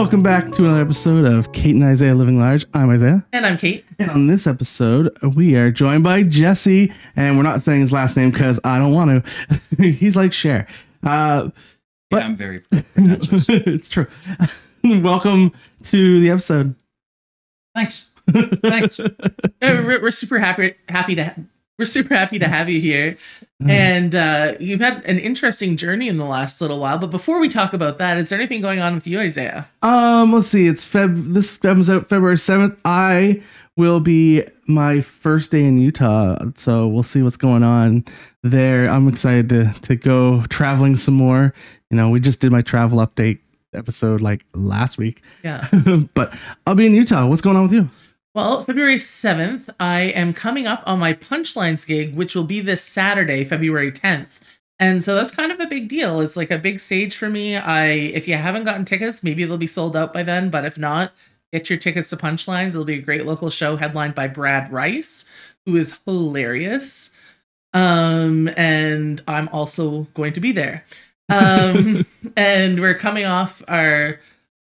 Welcome back to another episode of Kate and Isaiah Living Large. I'm Isaiah. And I'm Kate. And on this episode, we are joined by Jesse. And we're not saying his last name because I don't want to. He's like Cher. Uh, But- yeah, I'm very pretentious. it's true. Welcome to the episode. Thanks. Thanks. Uh, We're, we're super happy happy to ha- we're super happy to have you here. And uh, you've had an interesting journey in the last little while. But before we talk about that, is there anything going on with you, Isaiah? Um, let's see. It's Feb. This comes out February seventh. I will be my first day in Utah, so we'll see what's going on there. I'm excited to to go traveling some more. You know, we just did my travel update episode like last week, Yeah. but I'll be in Utah. What's going on with you? Well, February 7th, I am coming up on my Punchlines gig, which will be this Saturday, February 10th. And so that's kind of a big deal. It's like a big stage for me. I if you haven't gotten tickets, maybe they'll be sold out by then, but if not, get your tickets to Punchlines. It'll be a great local show headlined by Brad Rice, who is hilarious. Um and I'm also going to be there. Um and we're coming off our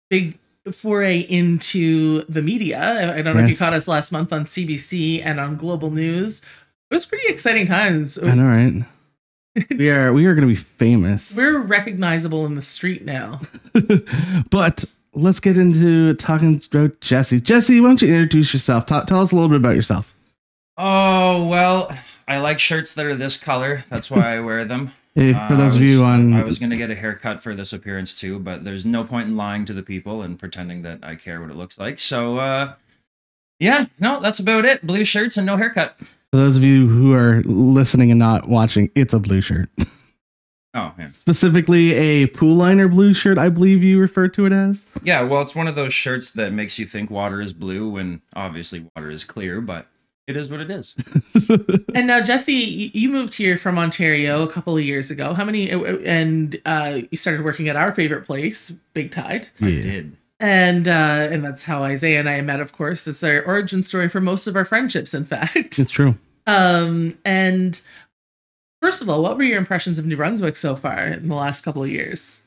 big foray into the media. I don't know if you caught us last month on CBC and on Global News. It was pretty exciting times. I know, right? we are we are going to be famous. We're recognizable in the street now. but let's get into talking about Jesse. Jesse, why don't you introduce yourself? Ta- tell us a little bit about yourself. Oh well, I like shirts that are this color. That's why I wear them. Hey, Uh, for those of you on, I was gonna get a haircut for this appearance too, but there's no point in lying to the people and pretending that I care what it looks like. So, uh, yeah, no, that's about it. Blue shirts and no haircut. For those of you who are listening and not watching, it's a blue shirt. Oh yeah, Specifically, a pool liner blue shirt, I believe you refer to it as. yeah. Well, it's one of those shirts that makes you think water is blue when obviously water is clear, but it is what it is. And now, Jesse, you moved here from Ontario a couple of years ago. How many? And uh, you started working at our favorite place, Big Tide. I did. And uh, and that's how Isaiah and I met. Of course, it's our origin story for most of our friendships. In fact, It's true. um, and first of all, what were your impressions of New Brunswick so far in the last couple of years?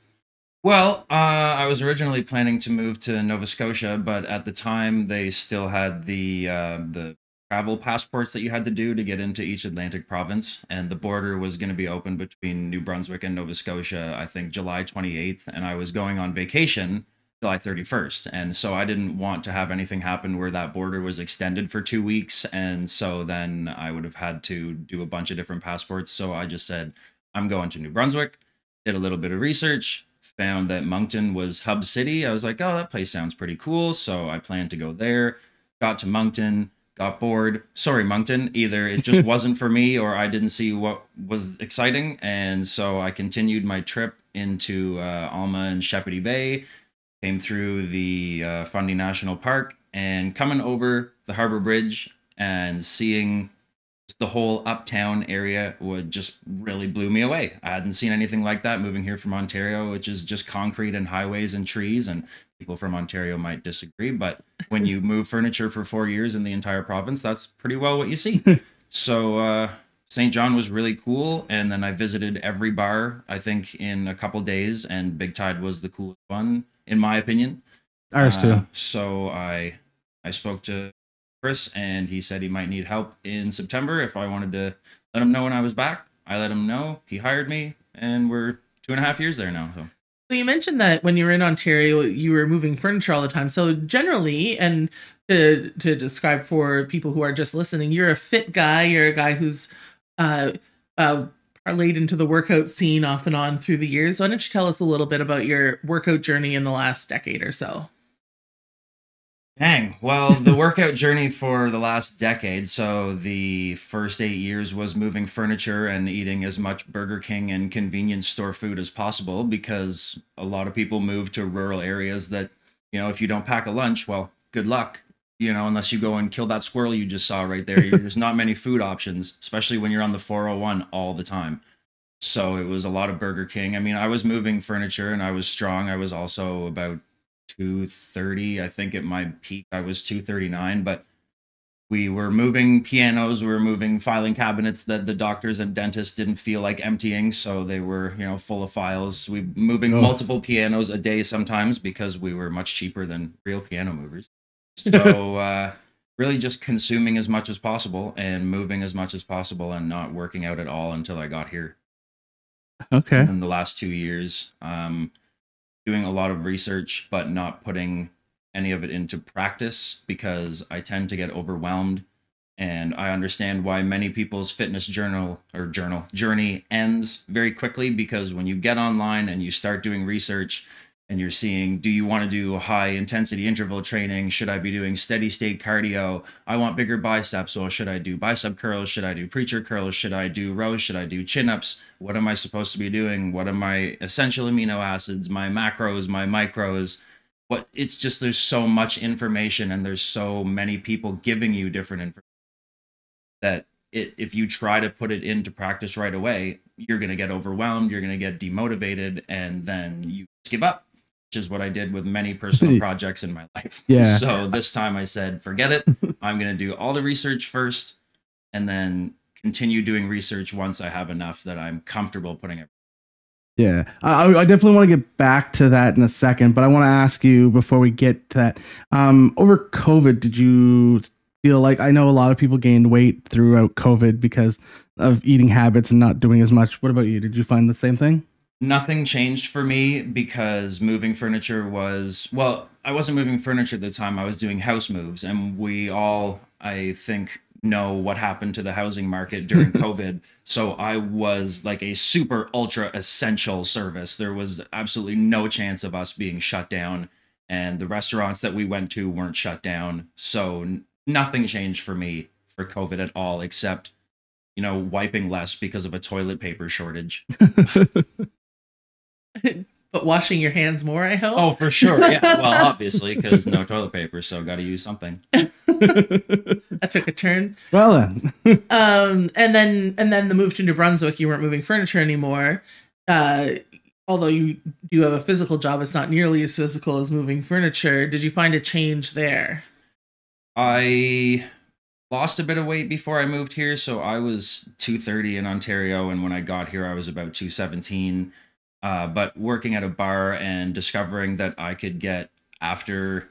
Well, uh, I was originally planning to move to Nova Scotia, but at the time they still had the uh, the travel passports that you had to do to get into each Atlantic province, and the border was going to be open between New Brunswick and Nova Scotia. I think July 28th, and I was going on vacation July 31st, and so I didn't want to have anything happen where that border was extended for two weeks, and so then I would have had to do a bunch of different passports. So I just said I'm going to New Brunswick. Did a little bit of research, found that Moncton was hub city. I was like, oh, that place sounds pretty cool. So I planned to go there. Got to Moncton, got bored. Sorry, Moncton. Either it just wasn't for me or I didn't see what was exciting. And so I continued my trip into uh, Alma and Shepody Bay, came through the uh, Fundy National Park, and coming over the Harbor Bridge and seeing the whole uptown area would just really blew me away. I hadn't seen anything like that moving here from Ontario, which is just concrete and highways and trees. And people from Ontario might disagree, but when you move furniture for four years in the entire province, that's pretty well what you see. so uh, Saint John was really cool, and then I visited every bar I think in a couple days, and Big Tide was the coolest one in my opinion. Ours Uh, too. So I I spoke to Chris and he said he might need help in September if I wanted to let him know when I was back. I let him know. He hired me and we're two and a half years there now. So So you mentioned that when you were in Ontario, you were moving furniture all the time. So generally, and to to describe for people who are just listening, you're a fit guy. You're a guy who's uh, uh, parlayed into the workout scene off and on through the years. Why don't you tell us a little bit about your workout journey in the last decade or so? Dang. Well, the workout journey for the last decade. So the first eight years was moving furniture and eating as much Burger King and convenience store food as possible because a lot of people move to rural areas that, you know, if you don't pack a lunch, well, good luck. You know, unless you go and kill that squirrel you just saw right there, there's not many food options, especially when you're on the 401 all the time. So it was a lot of Burger King. I mean, I was moving furniture and I was strong. I was also about 230. I think at my peak I was 239, but we were moving pianos, we were moving filing cabinets that the doctors and dentists didn't feel like emptying, so they were, you know, full of files. We moving Oh. multiple pianos a day sometimes because we were much cheaper than real piano movers. So uh, really just consuming as much as possible and moving as much as possible and not working out at all until I got here Okay. in the last two years. Um, doing a lot of research, but not putting any of it into practice because I tend to get overwhelmed. And I understand why many people's fitness journal or journal journey ends very quickly because when you get online and you start doing research and you're seeing, do you want to do high intensity interval training? Should I be doing steady state cardio? I want bigger biceps. Well, should I do bicep curls? Should I do preacher curls? Should I do rows? Should I do chin ups? What am I supposed to be doing? What are my essential amino acids, my macros, my micros? What it's just there's so much information and there's so many people giving you different information that it, if you try to put it into practice right away, you're going to get overwhelmed, you're going to get demotivated, and then you give up, is what I did with many personal projects in my life. Yeah. So this time I said, forget it. I'm going to do all the research first and then continue doing research once I have enough that I'm comfortable putting it. Yeah, I, I definitely want to get back to that in a second, but I want to ask you before we get to that. Um, over COVID, did you feel like I know a lot of people gained weight throughout COVID because of eating habits and not doing as much? What about you? Did you find the same thing? Nothing changed for me because moving furniture was, well, I wasn't moving furniture at the time. I was doing house moves. And we all, I think, know what happened to the housing market during COVID. So I was like a super ultra essential service. There was absolutely no chance of us being shut down. And the restaurants that we went to weren't shut down. So nothing changed for me for COVID at all, except, you know, wiping less because of a toilet paper shortage. But washing your hands more, I hope. Oh, for sure. Yeah. Well, obviously, because no toilet paper, so got to use something. I took a turn. well then, Um, and then and then the move to New Brunswick, you weren't moving furniture anymore. Uh, although you do have a physical job, it's not nearly as physical as moving furniture. Did you find a change there? I lost a bit of weight before I moved here, so I was 230 in Ontario, and when I got here, I was about 217. Uh, but working at a bar and discovering that I could get after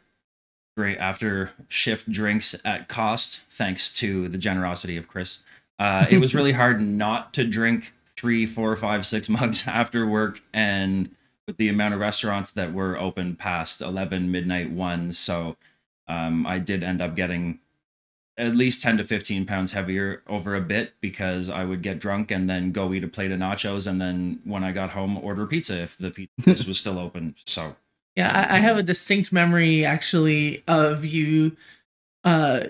dra- after shift drinks at cost, thanks to the generosity of Chris, uh, it was really hard not to drink three, four, five, six mugs after work, and with the amount of restaurants that were open past 11 midnight one, so um, I did end up getting at least 10 to 15 pounds heavier over a bit because I would get drunk and then go eat a plate of nachos and then when I got home order pizza if the pizza was still open. So Yeah, I, I have a distinct memory actually of you uh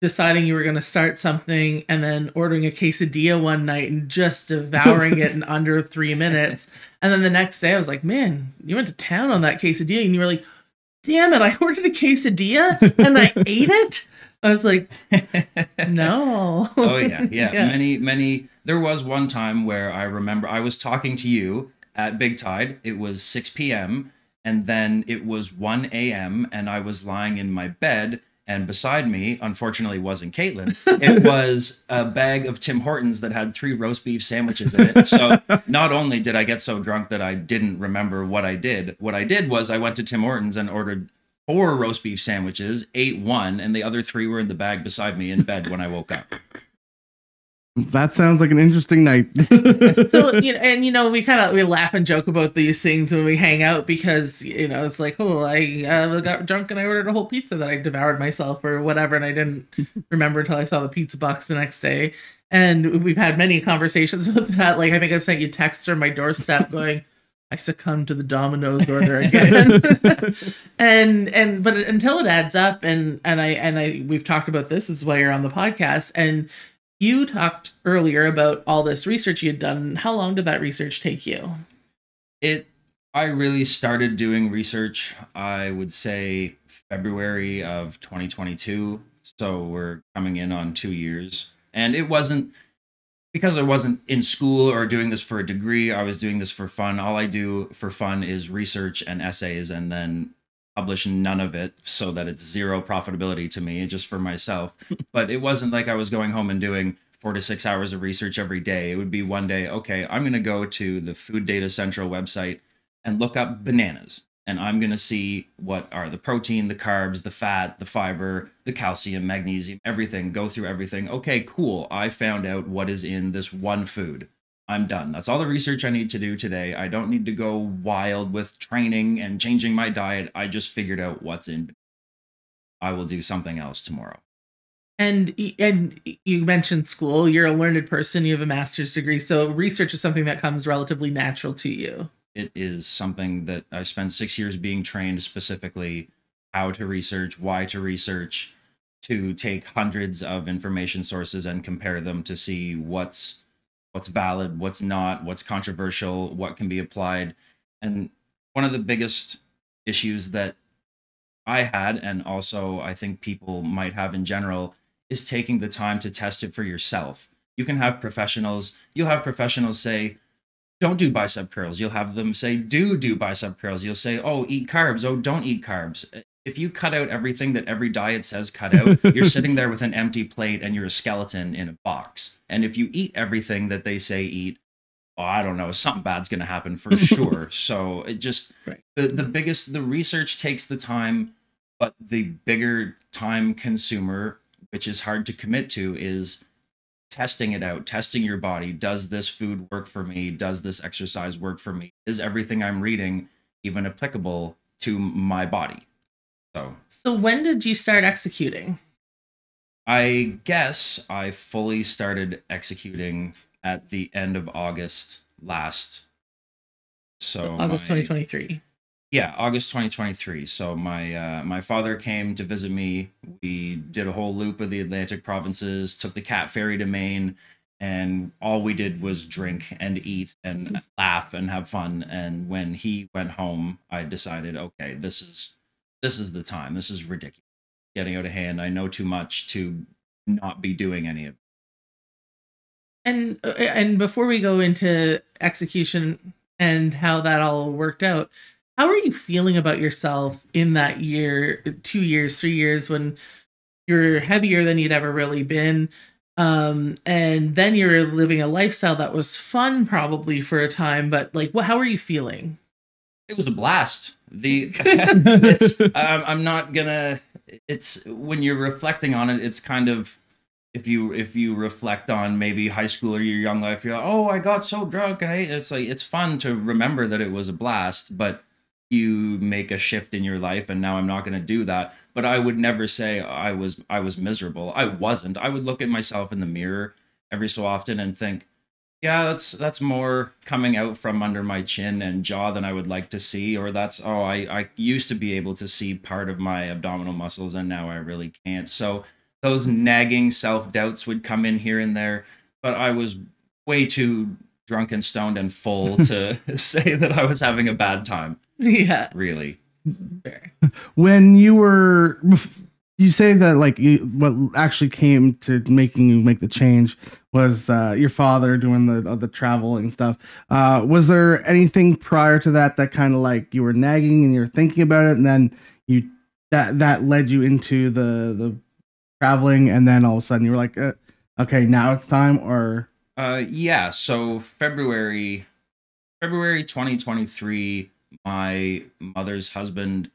deciding you were going to start something and then ordering a quesadilla one night and just devouring it in under three minutes and then the next day i was like man you went to town on that quesadilla and you were like damn it i ordered a quesadilla and i ate it? I was like no. Oh yeah, yeah. Yeah. many many there was one time where i remember i was talking to you at big tide. It was 6 p.m and then it was 1 a.m and i was lying in my bed and beside me unfortunately wasn't caitlin. It was a bag of tim hortons that had three roast beef sandwiches in it. So not only did i get so drunk that i didn't remember what i did what i did was i went to tim hortons and ordered four roast beef sandwiches ate one and the other three were in the bag beside me in bed when i woke up that sounds like an interesting night. so you know, and you know, we kind of we laugh and joke about these things when we hang out because you know it's like, oh, I uh, got drunk and I ordered a whole pizza that I devoured myself or whatever, and I didn't remember until I saw the pizza box the next day. And we've had many conversations about that. Like I think I've sent you texts on my doorstep going. I succumbed to the Domino's order again, and and but until it adds up, and and I and I we've talked about this, this is why you're on the podcast, and you talked earlier about all this research you had done. How long did that research take you? it i really started doing research i would say february of 2022 so we're coming in on two years and it wasn't because i wasn't in school or doing this for a degree i was doing this for fun all i do for fun is research and essays and then publish none of it so that it's zero profitability to me, just for myself. but it wasn't like I was going home and doing four to six hours of research every day. It would be one day, okay, I'm going to go to the Food Data Central website and look up bananas. And I'm going to see what are the protein, the carbs, the fat, the fiber, the calcium, magnesium, everything, go through everything. Okay, cool. I found out what is in this one food. I'm done. That's all the research I need to do today. I don't need to go wild with training and changing my diet. I just figured out what's in. I will do something else tomorrow. And and you mentioned school. You're a learned person. You have a master's degree, so research is something that comes relatively natural to you. It is something that I spent six years being trained specifically how to research, why to research, to take hundreds of information sources and compare them to see what's what's valid, what's not, what's controversial, what can be applied. And one of the biggest issues that I had, and also I think people might have in general, is taking the time to test it for yourself. You can have professionals, you'll have professionals say, don't do bicep curls. You'll have them say, do do bicep curls. You'll say, oh, eat carbs. Oh, don't eat carbs if you cut out everything that every diet says cut out, you're sitting there with an empty plate and you're a skeleton in a box. And if you eat everything that they say eat, oh, I don't know, something bad's going to happen for sure. so it just right. the the biggest the research takes the time, but the bigger time consumer, which is hard to commit to, is testing it out, testing your body. Does this food work for me? Does this exercise work for me? Is everything I'm reading even applicable to my body? So So when did you start executing? I guess I fully started executing at the end of August last. So, so August my, 2023. Yeah, August 2023. So my uh, my father came to visit me. We did a whole loop of the Atlantic provinces, took the cat ferry to Maine, and all we did was drink and eat and laugh and have fun. And when he went home, I decided, okay, this is this is the time. This is ridiculous. Getting out of hand. I know too much to not be doing any of it. And uh, and before we go into execution and how that all worked out, how are you feeling about yourself in that year, two years, three years when you're heavier than you'd ever really been? Um, and then you're living a lifestyle that was fun probably for a time, but like what how are you feeling? it was a blast. The it's um, I'm not gonna. It's when you're reflecting on it, it's kind of if you if you reflect on maybe high school or your young life, you're like, oh, I got so drunk, and I, it's like it's fun to remember that it was a blast, but you make a shift in your life, and now I'm not gonna do that. But I would never say I was I was miserable. I wasn't. I would look at myself in the mirror every so often and think yeah, that's that's more coming out from under my chin and jaw than I would like to see. Or that's oh, I I used to be able to see part of my abdominal muscles and now I really can't. So those nagging self doubts would come in here and there, but I was way too drunk and stoned and full to say that I was having a bad time. Yeah, really. When you were you say that like you, what actually came to making you make the change was uh, your father doing the uh, the travel and stuff. Uh, was there anything prior to that that kind of like you were nagging and you're thinking about it, and then you that that led you into the the traveling, and then all of a sudden you were like, uh, okay, now it's time, or uh, yeah. So February February 2023, my mother's husband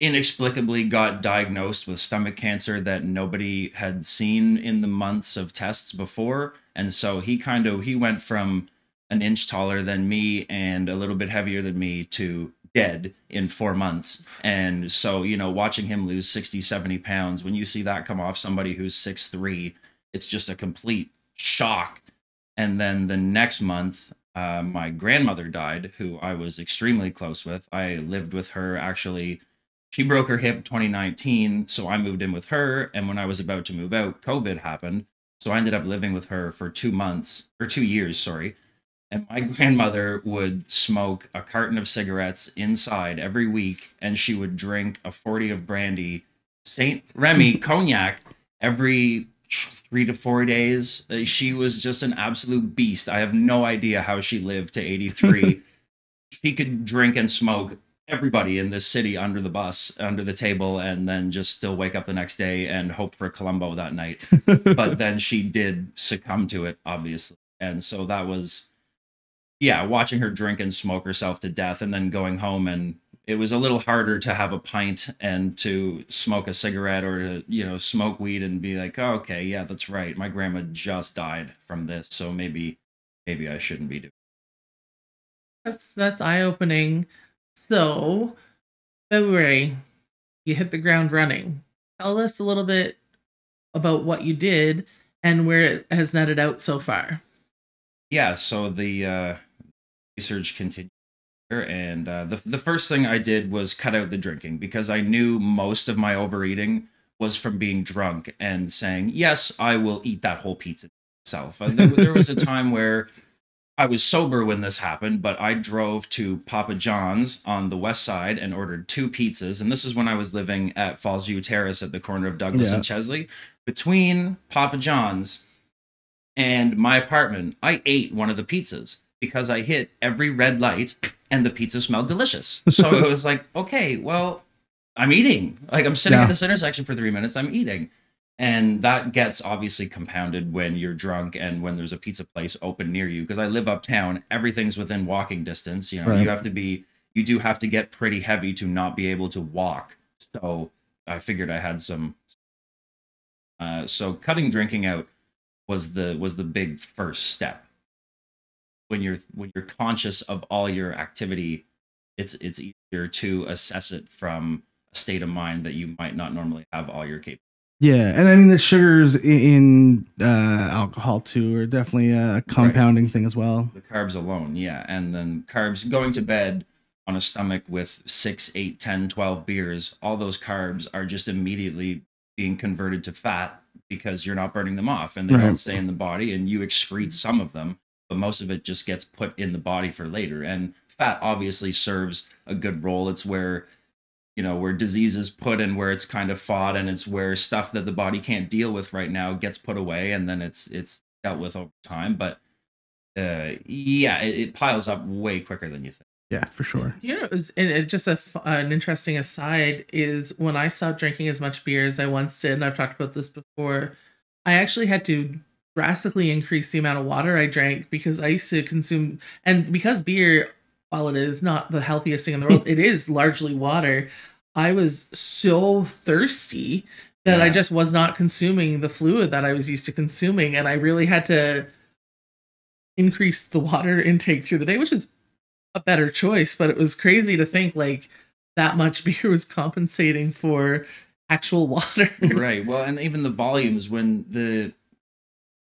inexplicably got diagnosed with stomach cancer that nobody had seen in the months of tests before. And so he kind of he went from an inch taller than me and a little bit heavier than me to dead in four months. And so you know watching him lose 60 70 pounds when you see that come off somebody who's six three, it's just a complete shock. And then the next month uh, my grandmother died who i was extremely close with. I lived with her actually she broke her hip 2019 so i moved in with her and when i was about to move out covid happened so i ended up living with her for two months or two years sorry and my grandmother would smoke a carton of cigarettes inside every week and she would drink a 40 of brandy saint remy cognac every three to four days. She was just an absolute beast. I have no idea how she lived to 83 she could drink and smoke everybody in this city under the bus, under the table, and then just still wake up the next day and hope for Columbo that night. but then she did succumb to it, obviously. And so that was, yeah, watching her drink and smoke herself to death and then going home. And it was a little harder to have a pint and to smoke a cigarette or to, you know, smoke weed and be like, oh, okay, yeah, that's right. My grandma just died from this. So maybe, maybe I shouldn't be doing That's that's eye opening. So February, you hit the ground running. Tell us a little bit about what you did and where it has netted out so far. yeah so the uh research continued and uh the, the first thing i did was cut out the drinking because i knew most of my overeating was from being drunk and saying yes i will eat that whole pizza myself and there, there was a time where i was sober when this happened but i drove to papa john's on the west side and ordered two pizzas and this is when i was living at falls view terrace at the corner of douglas Yeah. and chesley between papa john's and my apartment, I ate one of the pizzas because I hit every red light and the pizza smelled delicious. So it was like, okay, well, I'm eating. Like I'm sitting Yeah. at this intersection for three minutes, I'm eating. And that gets obviously compounded when you're drunk and when there's a pizza place open near you. Because I live uptown, everything's within walking distance. You know, Right. you have to be, you do have to get pretty heavy to not be able to walk. So I figured I had some. Uh, so cutting drinking out was the was the big first step when you're when you're conscious of all your activity it's it's easier to assess it from a state of mind that you might not normally have all your capabilities Yeah, and I mean the sugars in uh, alcohol too are definitely a compounding thing as well. the carbs alone yeah and then carbs going to bed on a stomach with 6 8 10 12 beers all those carbs are just immediately being converted to fat because you're not burning them off and they Right. don't stay in the body and you excrete some of them but most of it just gets put in the body for later and fat obviously serves a good role it's where you know where disease is put and where it's kind of fought and it's where stuff that the body can't deal with right now gets put away and then it's it's dealt with over time but uh yeah it, it piles up way quicker than you think Yeah, for sure. You know, it was and it, just a f- an interesting aside is when I stopped drinking as much beer as I once did, and I've talked about this before. I actually had to drastically increase the amount of water I drank because I used to consume, and because beer, while it is not the healthiest thing in the world, it is largely water. I was so thirsty that I just was not consuming the fluid that I was used to consuming, and I really had to increase the water intake through the day, which is a better choice. But it was crazy to think like that much beer was compensating for actual water. right well and even the volumes when the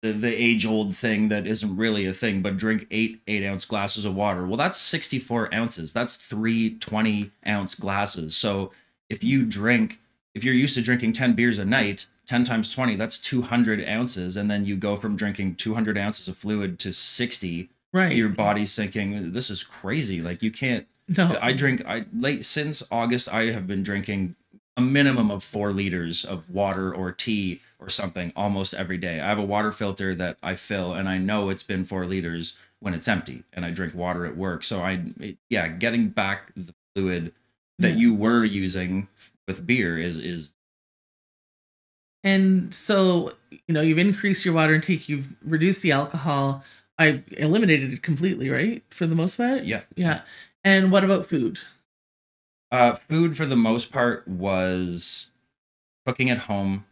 the, the age old thing that isn't really a thing but drink eight eight ounce glasses of water. Well that's 64 ounces. That's three 20 ounce glasses. So if you drink if you're used to drinking 10 beers a night 10 times 20 that's 200 ounces. And then you go from drinking 200 ounces of fluid to 60 right. your body's thinking this is crazy. Like you can't no, I drink I late since August I have been drinking a minimum of 4 liters of water or tea or something almost every day. I have a water filter that I fill and I know it's been 4 liters when it's empty and I drink water at work. So I it- yeah, getting back the fluid that Yeah. you were using with beer is is And so, you know, you've increased your water intake, you've reduced the alcohol. I eliminated it completely, right? For the most part? yeah. Yeah. And what about food? Uh, food for the most part was cooking at home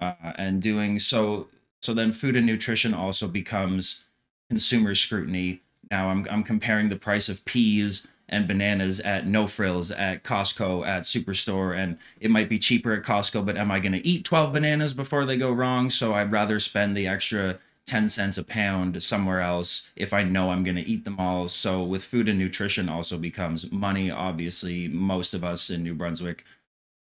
uh, and doing so. So then, food and nutrition also becomes consumer scrutiny. Now I'm I'm comparing the price of peas and bananas at No Frills, at Costco, at Superstore, and it might be cheaper at Costco. But am I going to eat 12 bananas before they go wrong? So I'd rather spend the extra 10 cents a pound somewhere else if I know I'm going to eat them all. So with food and nutrition also becomes money. Obviously, most of us in New Brunswick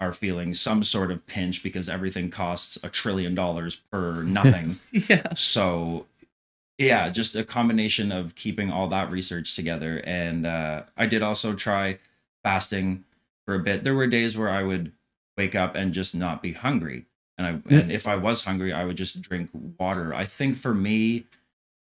are feeling some sort of pinch because everything costs a trillion dollars per nothing. Yeah. so yeah, just a combination of keeping all that research together. And uh, I did also try fasting for a bit. There were days where I would wake up and just not be hungry. And I and if I was hungry, I would just drink water. I think for me,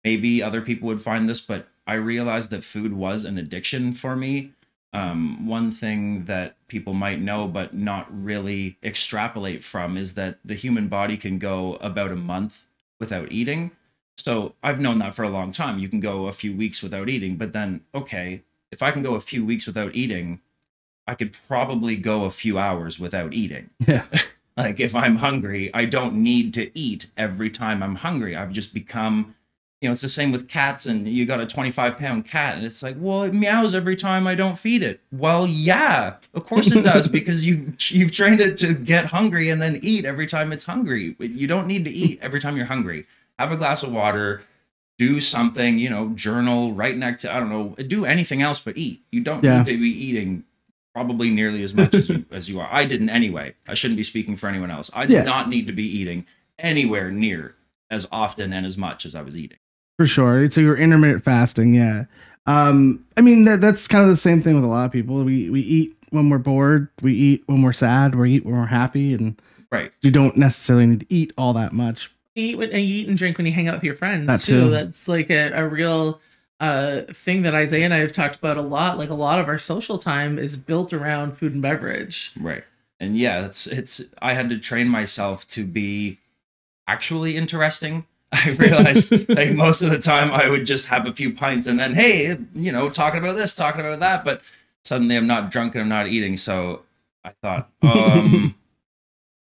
maybe other people would find this, but I realized that food was an addiction for me. Um, one thing that people might know but not really extrapolate from is that the human body can go about a month without eating. So I've known that for a long time. You can go a few weeks without eating, but then, okay, if I can go a few weeks without eating, I could probably go a few hours without eating. Yeah. like if I'm hungry, I don't need to eat every time I'm hungry. I've just become you know, it's the same with cats, and you got a 25 pound cat, and it's like, well, it meows every time I don't feed it. Well, yeah, of course it does, because you you've trained it to get hungry and then eat every time it's hungry. You don't need to eat every time you're hungry. Have a glass of water, do something, you know, journal, write next to I don't know, do anything else but eat. You don't Yeah. need to be eating probably nearly as much as you as you are. I didn't anyway. I shouldn't be speaking for anyone else. I did Yeah. not need to be eating anywhere near as often and as much as I was eating. For sure. So you're intermittent fasting, yeah. Um, I mean that that's kind of the same thing with a lot of people. We we eat when we're bored, we eat when we're sad, we eat when we're happy, and Right. you don't necessarily need to eat all that much. You eat, when, and you eat and drink when you hang out with your friends That too. too. That's like a, a real uh, thing that Isaiah and I have talked about a lot. Like a lot of our social time is built around food and beverage. Right. And yeah, it's it's I had to train myself to be actually interesting. I realized like most of the time I would just have a few pints and then hey, you know, talking about this, talking about that, but suddenly I'm not drunk and I'm not eating. So I thought, um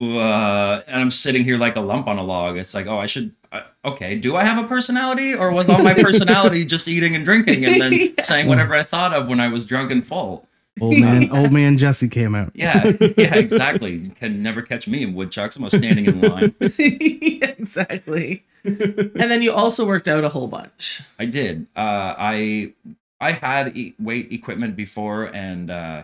uh, and I'm sitting here like a lump on a log. It's like, oh, I should. Uh, okay, do I have a personality, or was all my personality just eating and drinking and then Yeah. saying whatever I thought of when I was drunk and full? Old man, old man Jesse came out. Yeah, yeah, exactly. You Can never catch me in woodchucks. I'm standing in line. exactly. and then you also worked out a whole bunch. I did. Uh, I I had e- weight equipment before, and uh,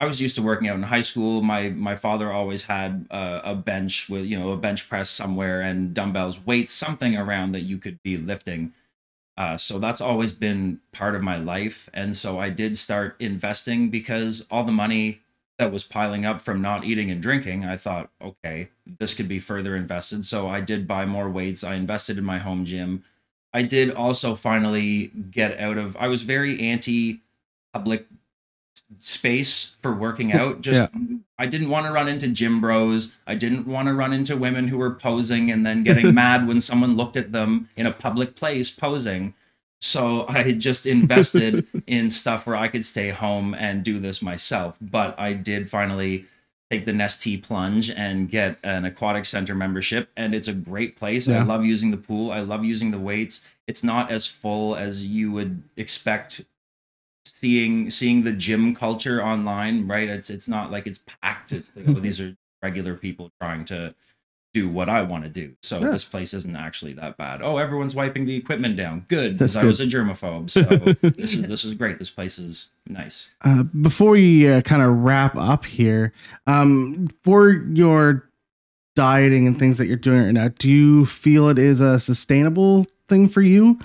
I was used to working out in high school. My my father always had uh, a bench with you know a bench press somewhere and dumbbells, weights, something around that you could be lifting. Uh, so that's always been part of my life, and so I did start investing because all the money that was piling up from not eating and drinking, I thought, okay, this could be further invested. So I did buy more weights. I invested in my home gym. I did also finally get out of I was very anti public space for working out. Just I didn't want to run into gym bros. I didn't want to run into women who were posing and then getting mad when someone looked at them in a public place posing. So I just invested in stuff where I could stay home and do this myself. But I did finally take the Nestea plunge and get an aquatic center membership and it's a great place. Yeah. I love using the pool. I love using the weights. It's not as full as you would expect seeing seeing the gym culture online, right? It's it's not like it's packed. It's like, oh, these are regular people trying to do what I want to do. So Yeah. this place isn't actually that bad. Oh, everyone's wiping the equipment down. Good, because I was a germaphobe. So this is this is great. This place is nice. Uh, before we uh, kind of wrap up here, um, for your dieting and things that you're doing right now, do you feel it is a sustainable thing for you?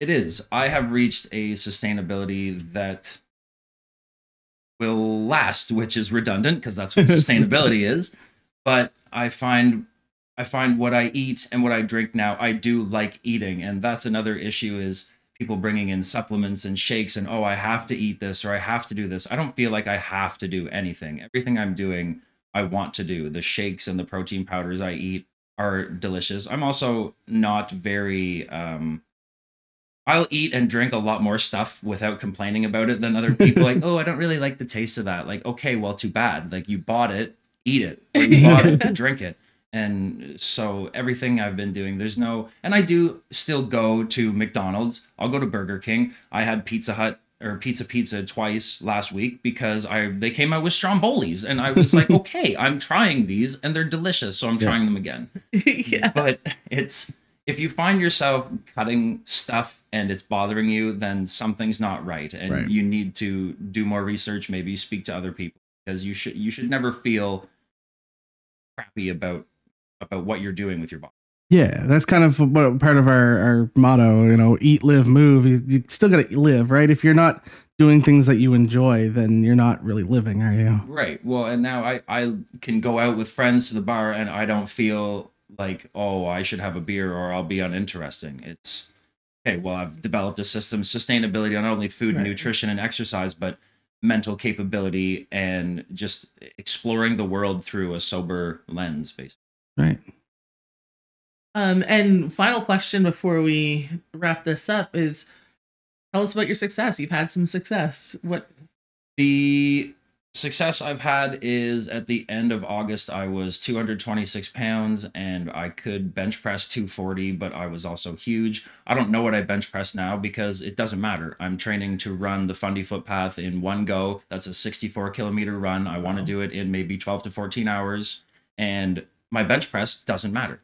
It is. I have reached a sustainability that will last, which is redundant because that's what sustainability is. But I find I find what I eat and what I drink now, I do like eating, and that's another issue is people bringing in supplements and shakes and oh, I have to eat this or I have to do this. I don't feel like I have to do anything. Everything I'm doing, I want to do. The shakes and the protein powders I eat are delicious. I'm also not very um I'll eat and drink a lot more stuff without complaining about it than other people. like, oh, I don't really like the taste of that. Like, okay, well, too bad. Like, you bought it, eat it. Or you bought it, drink it. And so everything I've been doing, there's no, and I do still go to McDonald's. I'll go to Burger King. I had Pizza Hut or Pizza Pizza twice last week because I they came out with strombolis, and I was like, okay, I'm trying these, and they're delicious, so I'm Yeah. trying them again yeah. but it's if you find yourself cutting stuff and it's bothering you then something's not right and Right. you need to do more research maybe speak to other people because you should you should never feel crappy about about what you're doing with your body Yeah, that's kind of what part of our, our motto, you know, eat, live, move. You, you still got to live, right? If you're not doing things that you enjoy, then you're not really living, are you? right well and now i i can go out with friends to the bar and i don't feel like oh i should have a beer or i'll be uninteresting it's okay well i've developed a system sustainability on not only food and Right. nutrition and exercise but mental capability and just exploring the world through a sober lens basically Right. Um, and final question before we wrap this up is tell us about your success. You've had some success. What the success I've had is at the end of August, I was 226 pounds and I could bench press 240, but I was also huge. I don't know what I bench press now because it doesn't matter. I'm training to run the Fundy footpath in one go. That's a 64 kilometer run. I want to do it in maybe 12 to 14 hours, and my bench press doesn't matter.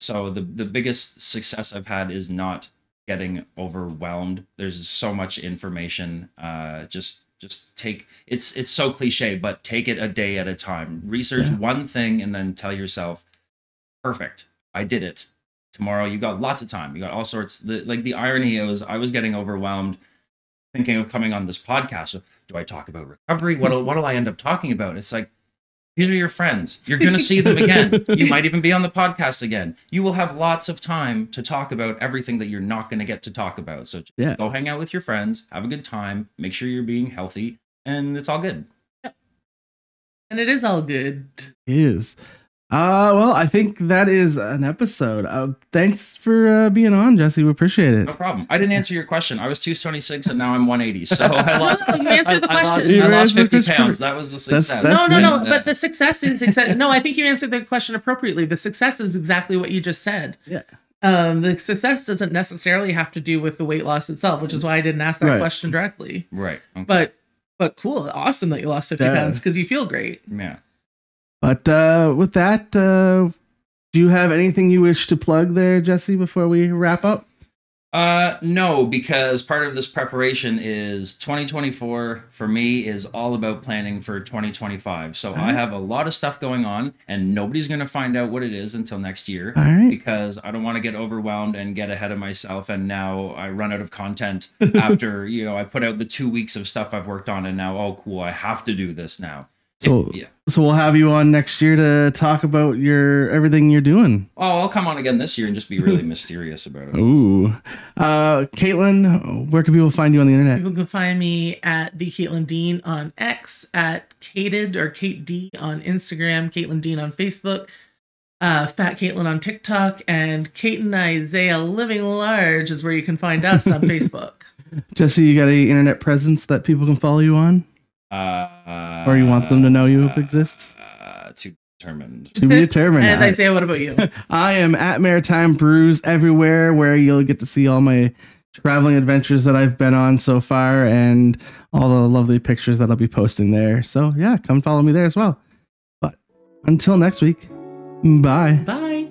So the the biggest success I've had is not getting overwhelmed. There's so much information. Uh, just just take it's it's so cliche, but take it a day at a time. Research Yeah. one thing and then tell yourself, perfect, I did it. Tomorrow you got lots of time. You got all sorts. The, like the irony is, I was getting overwhelmed thinking of coming on this podcast. Do I talk about recovery? What'll what'll I end up talking about? It's like these are your friends. You're going to see them again. you might even be on the podcast again. You will have lots of time to talk about everything that you're not going to get to talk about. So Yeah. go hang out with your friends, have a good time, make sure you're being healthy, and it's all good. and it is all good. is. Uh, well, I think that is an episode. Uh, thanks for uh, being on, Jesse. We appreciate it. No problem. I didn't answer your question. I was 226 and now I'm 180. So I lost, No, you answered the I, I lost, question. You I lost answered 50 question. pounds. That was the success. that's- no, no, no. Yeah. But the success is exactly no. I think you answered the question appropriately. The success is exactly what you just said. Yeah. Um, the success doesn't necessarily have to do with the weight loss itself, which is why I didn't ask that Right. question directly. right. Okay. But but cool, awesome that you lost fifty Yeah. pounds because you feel great. yeah. But uh, with that, uh, do you have anything you wish to plug there, Jesse, before we wrap up? Uh, no, because part of this preparation is 2024 for me is all about planning for 2025. So I have a lot of stuff going on, and nobody's going to find out what it is until next year. Right. Because I don't want to get overwhelmed and get ahead of myself, and now I run out of content after you know I put out the two weeks of stuff I've worked on, and now oh cool, I have to do this now. So- yeah, So we'll have you on next year to talk about your everything you're doing. oh, I'll come on again this year and just be really mysterious about it. Ooh. Uh, Caitlin, where can people find you on the internet? People can find me at the Caitlin Dean on X, at Kated or Kate D on Instagram, Caitlin Dean on Facebook, uh, Fat Caitlin on TikTok, and Kate and Isaiah Living Large is where you can find us on Facebook. Jesse, you got any internet presence that people can follow you on? Uh, Or you want them to know you exist? Uh, to determined. To be determined. And I- Isaiah, what about you? I am at Maritime Brews everywhere where you'll get to see all my traveling adventures that I've been on so far and all the lovely pictures that I'll be posting there. So, yeah, come follow me there as well. But until next week, bye. Bye.